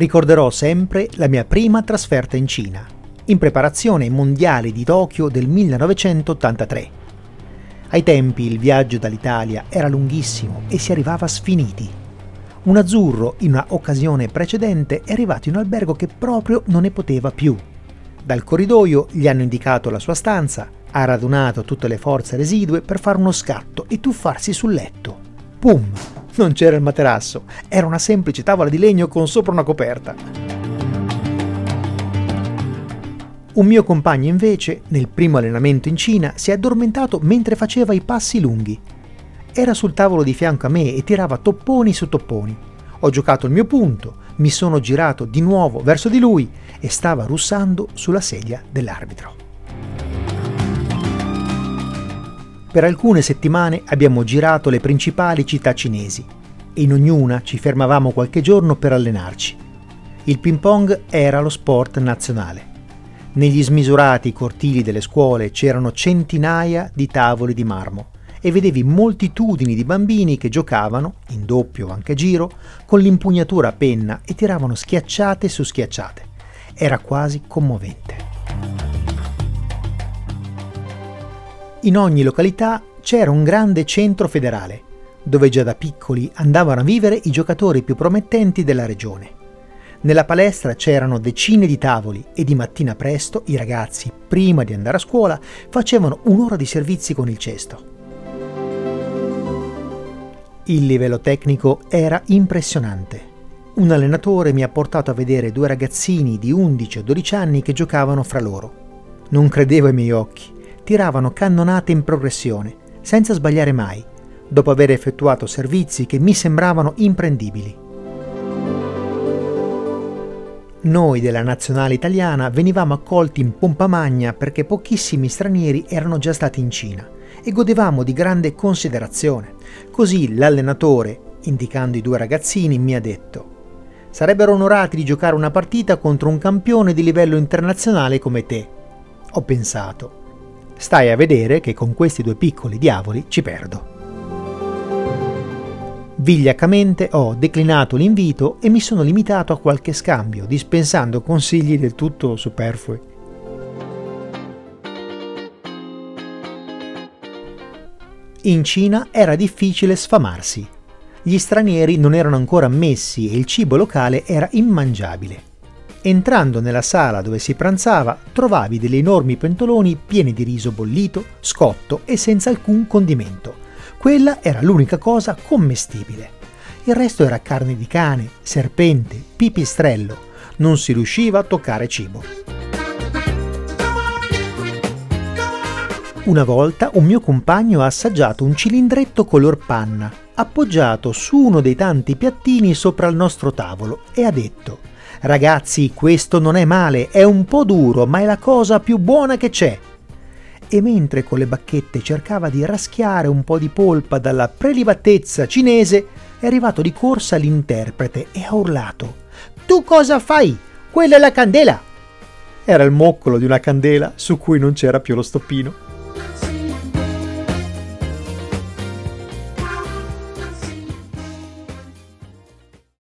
Ricorderò sempre la mia prima trasferta in Cina, in preparazione ai mondiali di Tokyo del 1983. Ai tempi il viaggio dall'Italia era lunghissimo e si arrivava sfiniti. Un azzurro, in una occasione precedente, è arrivato in un albergo che proprio non ne poteva più. Dal corridoio gli hanno indicato la sua stanza, ha radunato tutte le forze residue per fare uno scatto e tuffarsi sul letto. Pum! Non c'era il materasso, era una semplice tavola di legno con sopra una coperta. Un mio compagno invece, nel primo allenamento in Cina, si è addormentato mentre faceva i passi lunghi. Era sul tavolo di fianco a me e tirava topponi su topponi. Ho giocato il mio punto, mi sono girato di nuovo verso di lui e stava russando sulla sedia dell'arbitro. Per alcune settimane abbiamo girato le principali città cinesi e in ognuna ci fermavamo qualche giorno per allenarci. Il ping pong era lo sport nazionale. Negli smisurati cortili delle scuole c'erano centinaia di tavoli di marmo e vedevi moltitudini di bambini che giocavano, in doppio o anche giro, con l'impugnatura a penna e tiravano schiacciate su schiacciate. Era quasi commovente. In ogni località c'era un grande centro federale, dove già da piccoli andavano a vivere i giocatori più promettenti della regione. Nella palestra c'erano decine di tavoli e di mattina presto i ragazzi, prima di andare a scuola, facevano un'ora di servizi con il cesto. Il livello tecnico era impressionante. Un allenatore mi ha portato a vedere due ragazzini di 11 o 12 anni che giocavano fra loro. Non credevo ai miei occhi tiravano cannonate in progressione, senza sbagliare mai, dopo aver effettuato servizi che mi sembravano imprendibili. Noi della nazionale italiana venivamo accolti in pompa magna perché pochissimi stranieri erano già stati in Cina e godevamo di grande considerazione. Così l'allenatore, indicando i due ragazzini, mi ha detto sarebbero onorati di giocare una partita contro un campione di livello internazionale come te. Ho pensato, Stai a vedere che con questi due piccoli diavoli ci perdo. Vigliaccamente ho declinato l'invito e mi sono limitato a qualche scambio, dispensando consigli del tutto superflui. In Cina era difficile sfamarsi. Gli stranieri non erano ancora ammessi e il cibo locale era immangiabile. Entrando nella sala dove si pranzava, trovavi degli enormi pentoloni pieni di riso bollito, scotto e senza alcun condimento. Quella era l'unica cosa commestibile. Il resto era carne di cane, serpente, pipistrello. Non si riusciva a toccare cibo. Una volta un mio compagno ha assaggiato un cilindretto color panna, appoggiato su uno dei tanti piattini sopra il nostro tavolo, e ha detto Ragazzi, questo non è male, è un po' duro, ma è la cosa più buona che c'è. E mentre con le bacchette cercava di raschiare un po' di polpa dalla prelibatezza cinese, è arrivato di corsa l'interprete e ha urlato: Tu cosa fai? Quella è la candela! Era il moccolo di una candela su cui non c'era più lo stoppino.